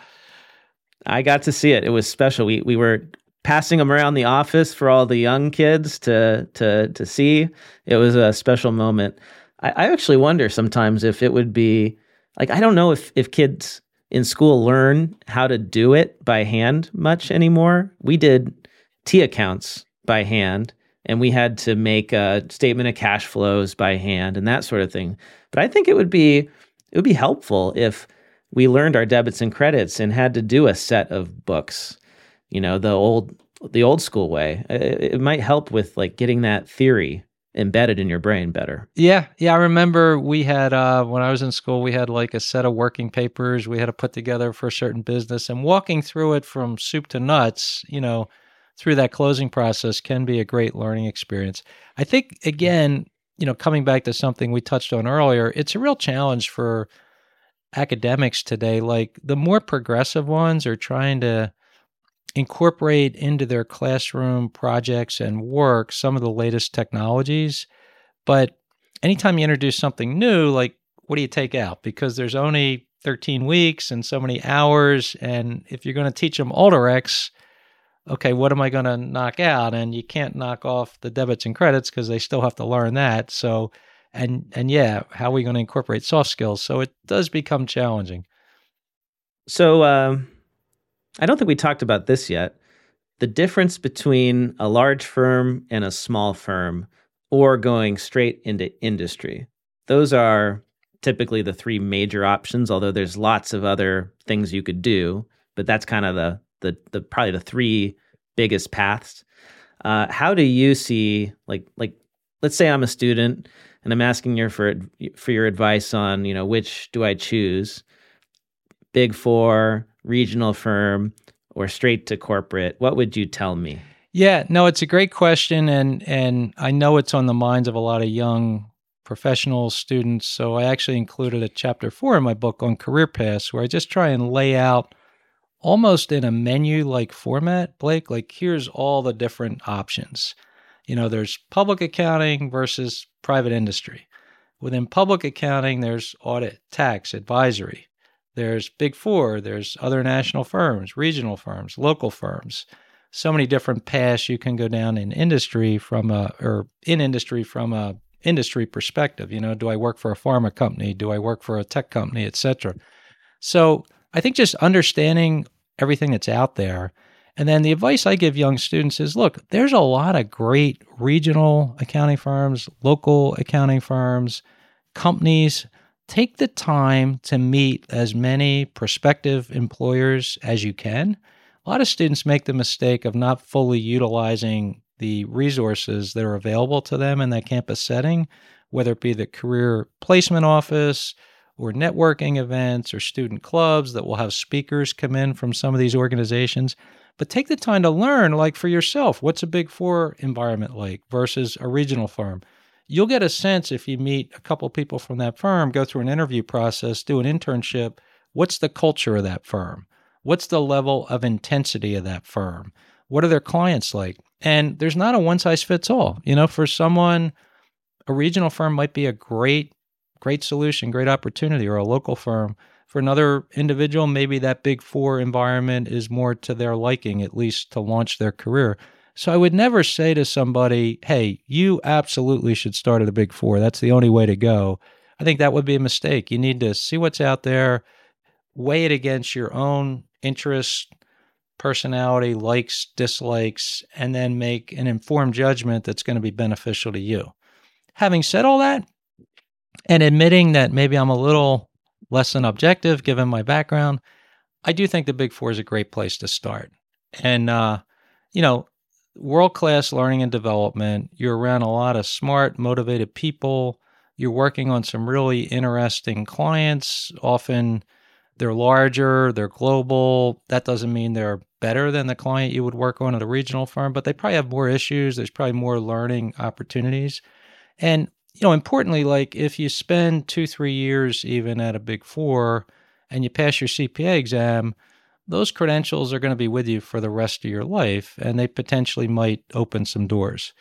I got to see it. It was special. We we were passing them around the office for all the young kids to to to see. It was a special moment. I, I actually wonder sometimes if it would be like I don't know if if kids in school learn how to do it by hand much anymore. We did T accounts by hand and we had to make a statement of cash flows by hand and that sort of thing. But I think it would be it would be helpful if we learned our debits and credits and had to do a set of books, you know, the old the old school way. It, it might help with like getting that theory embedded in your brain better. Yeah, yeah. I remember we had uh, when I was in school, we had like a set of working papers we had to put together for a certain business, and walking through it from soup to nuts, you know, through that closing process can be a great learning experience. I think again, you know, coming back to something we touched on earlier, it's a real challenge for academics today. Like the more progressive ones are trying to incorporate into their classroom projects and work some of the latest technologies. But anytime you introduce something new, like what do you take out? Because there's only 13 weeks and so many hours. And if you're going to teach them Alteryx, okay, what am I going to knock out? And you can't knock off the debits and credits because they still have to learn that. So, and and yeah, how are we going to incorporate soft skills? So it does become challenging. So, um, I don't think we talked about this yet. The difference between a large firm and a small firm, or going straight into industry. Those are typically the three major options, although there's lots of other things you could do, but that's kind of the the, the probably the three biggest paths. Uh, how do you see like like let's say I'm a student and I'm asking you for for your advice on you know which do I choose, Big Four, regional firm or straight to corporate, what would you tell me? Yeah, no, it's a great question and and I know it's on the minds of a lot of young professional students. So I actually included a chapter 4 in my book on career paths where I just try and lay out almost in a menu like format, Blake, like here's all the different options. You know, there's public accounting versus private industry. Within public accounting, there's audit, tax, advisory. There's Big Four, there's other national firms, regional firms, local firms. So many different paths you can go down in industry from a or in industry from a industry perspective. You know, do I work for a pharma company? Do I work for a tech company, etc. So I think just understanding everything that's out there. And then the advice I give young students is look, there's a lot of great regional accounting firms, local accounting firms, companies take the time to meet as many prospective employers as you can. A lot of students make the mistake of not fully utilizing the resources that are available to them in that campus setting, whether it be the career placement office or networking events or student clubs that will have speakers come in from some of these organizations. But take the time to learn, like for yourself, what's a big four environment like versus a regional firm? You'll get a sense if you meet a couple people from that firm, go through an interview process, do an internship, what's the culture of that firm? What's the level of intensity of that firm? What are their clients like? And there's not a one size fits all. You know, for someone, a regional firm might be a great, great solution, great opportunity, or a local firm. For another individual, maybe that big four environment is more to their liking, at least to launch their career. So I would never say to somebody, hey, you absolutely should start at a big four. That's the only way to go. I think that would be a mistake. You need to see what's out there, weigh it against your own interests, personality, likes, dislikes, and then make an informed judgment that's going to be beneficial to you. Having said all that, and admitting that maybe I'm a little less than objective given my background, I do think the Big Four is a great place to start. And, uh, you know, world class learning and development. You're around a lot of smart, motivated people. You're working on some really interesting clients. Often they're larger, they're global. That doesn't mean they're better than the client you would work on at a regional firm, but they probably have more issues. There's probably more learning opportunities. And, you know, importantly, like if you spend two, three years even at a big four and you pass your CPA exam, those credentials are going to be with you for the rest of your life and they potentially might open some doors.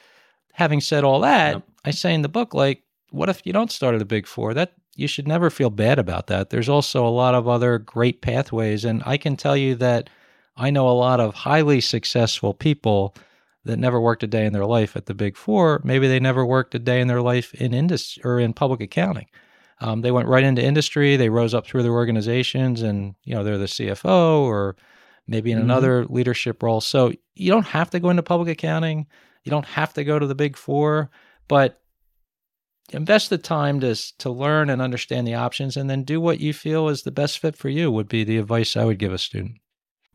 Having said all that, yep. I say in the book, like, what if you don't start at a big four? That you should never feel bad about that. There's also a lot of other great pathways. And I can tell you that I know a lot of highly successful people that never worked a day in their life at the big four. Maybe they never worked a day in their life in industry or in public accounting. Um, they went right into industry. They rose up through their organizations, and you know they're the CFO or maybe in mm-hmm. another leadership role. So you don't have to go into public accounting. You don't have to go to the Big Four, but invest the time to to learn and understand the options, and then do what you feel is the best fit for you. Would be the advice I would give a student.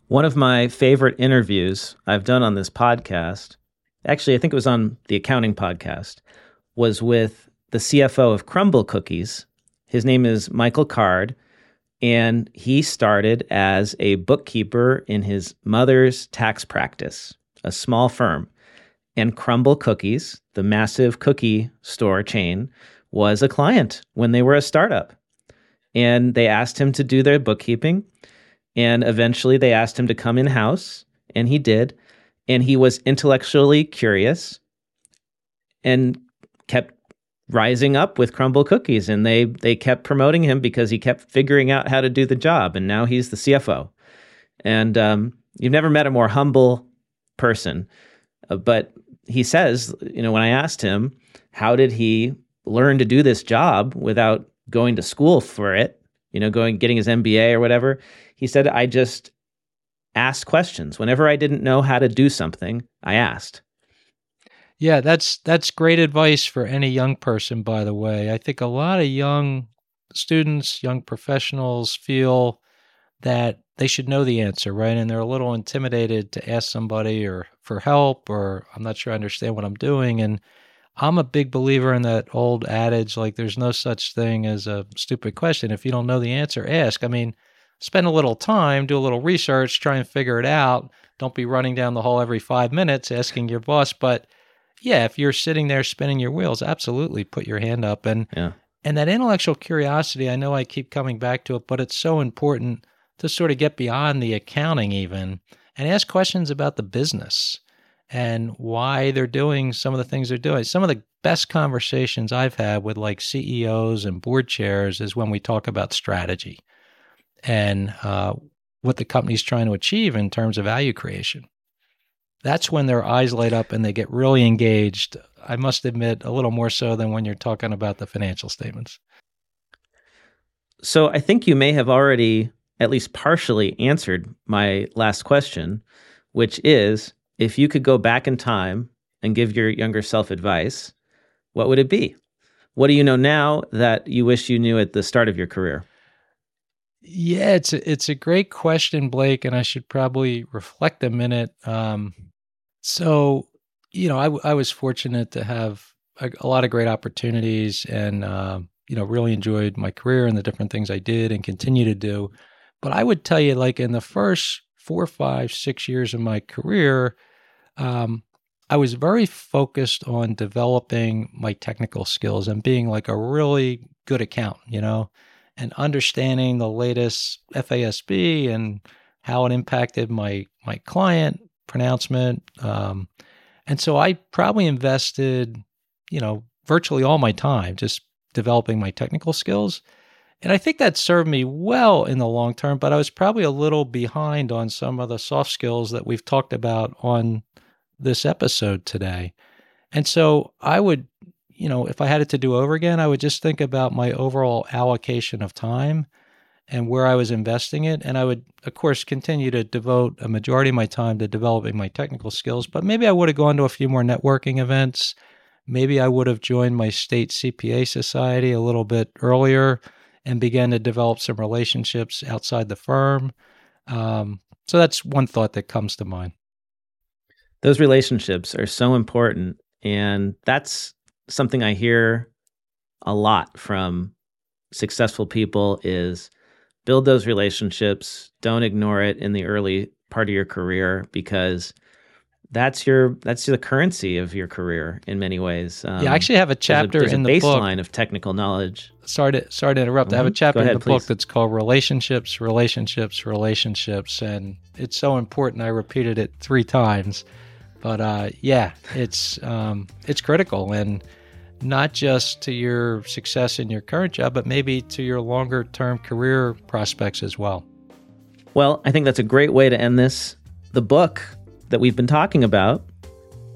One of my favorite interviews I've done on this podcast, actually, I think it was on the accounting podcast, was with the CFO of Crumbl Cookies. His name is Michael Card, and he started as a bookkeeper in his mother's tax practice, a small firm. And Crumbl Cookies, the massive cookie store chain, was a client when they were a startup. And they asked him to do their bookkeeping. And eventually they asked him to come in house, and he did. And he was intellectually curious and kept rising up with Crumbl Cookies. And they, they kept promoting him because he kept figuring out how to do the job. And now he's the CFO. And um, you've never met a more humble person. Uh, but he says, you know, when I asked him, how did he learn to do this job without going to school for it, you know, going getting his MBA or whatever, he said I just asked questions. Whenever I didn't know how to do something, I asked. Yeah, that's that's great advice for any young person by the way. I think a lot of young students, young professionals feel that they should know the answer, right? And they're a little intimidated to ask somebody or for help or I'm not sure I understand what I'm doing. And I'm a big believer in that old adage like there's no such thing as a stupid question. If you don't know the answer, ask. I mean, spend a little time, do a little research, try and figure it out. Don't be running down the hall every five minutes asking your boss. But yeah, if you're sitting there spinning your wheels, absolutely put your hand up. And yeah. and that intellectual curiosity, I know I keep coming back to it, but it's so important to sort of get beyond the accounting even and ask questions about the business and why they're doing some of the things they're doing. Some of the best conversations I've had with like CEOs and board chairs is when we talk about strategy and uh, what the company's trying to achieve in terms of value creation. That's when their eyes light up and they get really engaged. I must admit, a little more so than when you're talking about the financial statements. So I think you may have already at least partially answered my last question, which is if you could go back in time and give your younger self advice, what would it be? What do you know now that you wish you knew at the start of your career? Yeah, it's a, it's a great question, Blake, and I should probably reflect a minute. Um, so, you know, I, I was fortunate to have a, a lot of great opportunities, and uh, you know, really enjoyed my career and the different things I did and continue to do. But I would tell you, like in the first four, five, six years of my career, um, I was very focused on developing my technical skills and being like a really good accountant, you know, and understanding the latest FASB and how it impacted my my client pronouncement. Um, and so I probably invested, you know, virtually all my time just developing my technical skills. And I think that served me well in the long term, but I was probably a little behind on some of the soft skills that we've talked about on this episode today. And so I would, you know, if I had it to do over again, I would just think about my overall allocation of time and where I was investing it. And I would, of course, continue to devote a majority of my time to developing my technical skills. But maybe I would have gone to a few more networking events. Maybe I would have joined my state CPA society a little bit earlier and began to develop some relationships outside the firm. Um, so that's one thought that comes to mind. Those relationships are so important. And that's something I hear a lot from successful people is build those relationships. Don't ignore it in the early part of your career because that's your that's the currency of your career in many ways. Um, yeah, I actually have a chapter there's a, there's in a the baseline book. of technical knowledge. Sorry to sorry to interrupt. Mm-hmm. I have a mm-hmm. chapter ahead, in the please. book that's called relationships, relationships, relationships, and it's so important. I repeated it three times, but uh, yeah, it's um, it's critical and not just to your success in your current job, but maybe to your longer term career prospects as well. Well, I think that's a great way to end this. The book that we've been talking about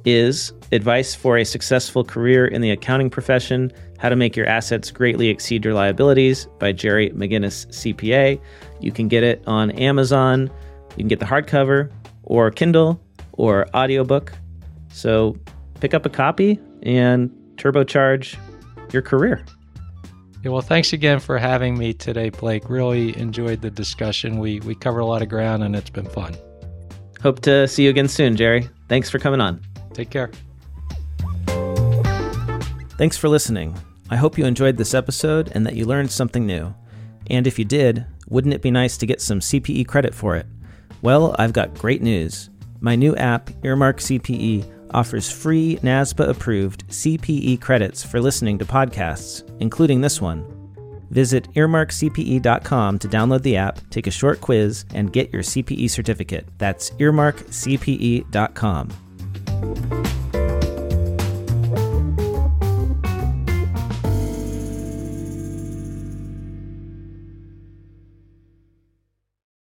is Advice for a Successful Career in the Accounting Profession How to Make Your Assets Greatly Exceed Your Liabilities by Jerry Maginnis, CPA. You can get it on Amazon. You can get the hardcover or Kindle or audiobook. So pick up a copy and turbocharge your career. Yeah, well, thanks again for having me today, Blake. Really enjoyed the discussion. We we covered a lot of ground and it's been fun. Hope to see you again soon, Jerry. Thanks for coming on. Take care. Thanks for listening. I hope you enjoyed this episode and that you learned something new. And if you did, wouldn't it be nice to get some CPE credit for it? Well, I've got great news. My new app, Earmark CPE, offers free NASBA approved CPE credits for listening to podcasts, including this one. Visit earmarkcpe.com to download the app, take a short quiz, and get your CPE certificate. That's earmarkcpe.com.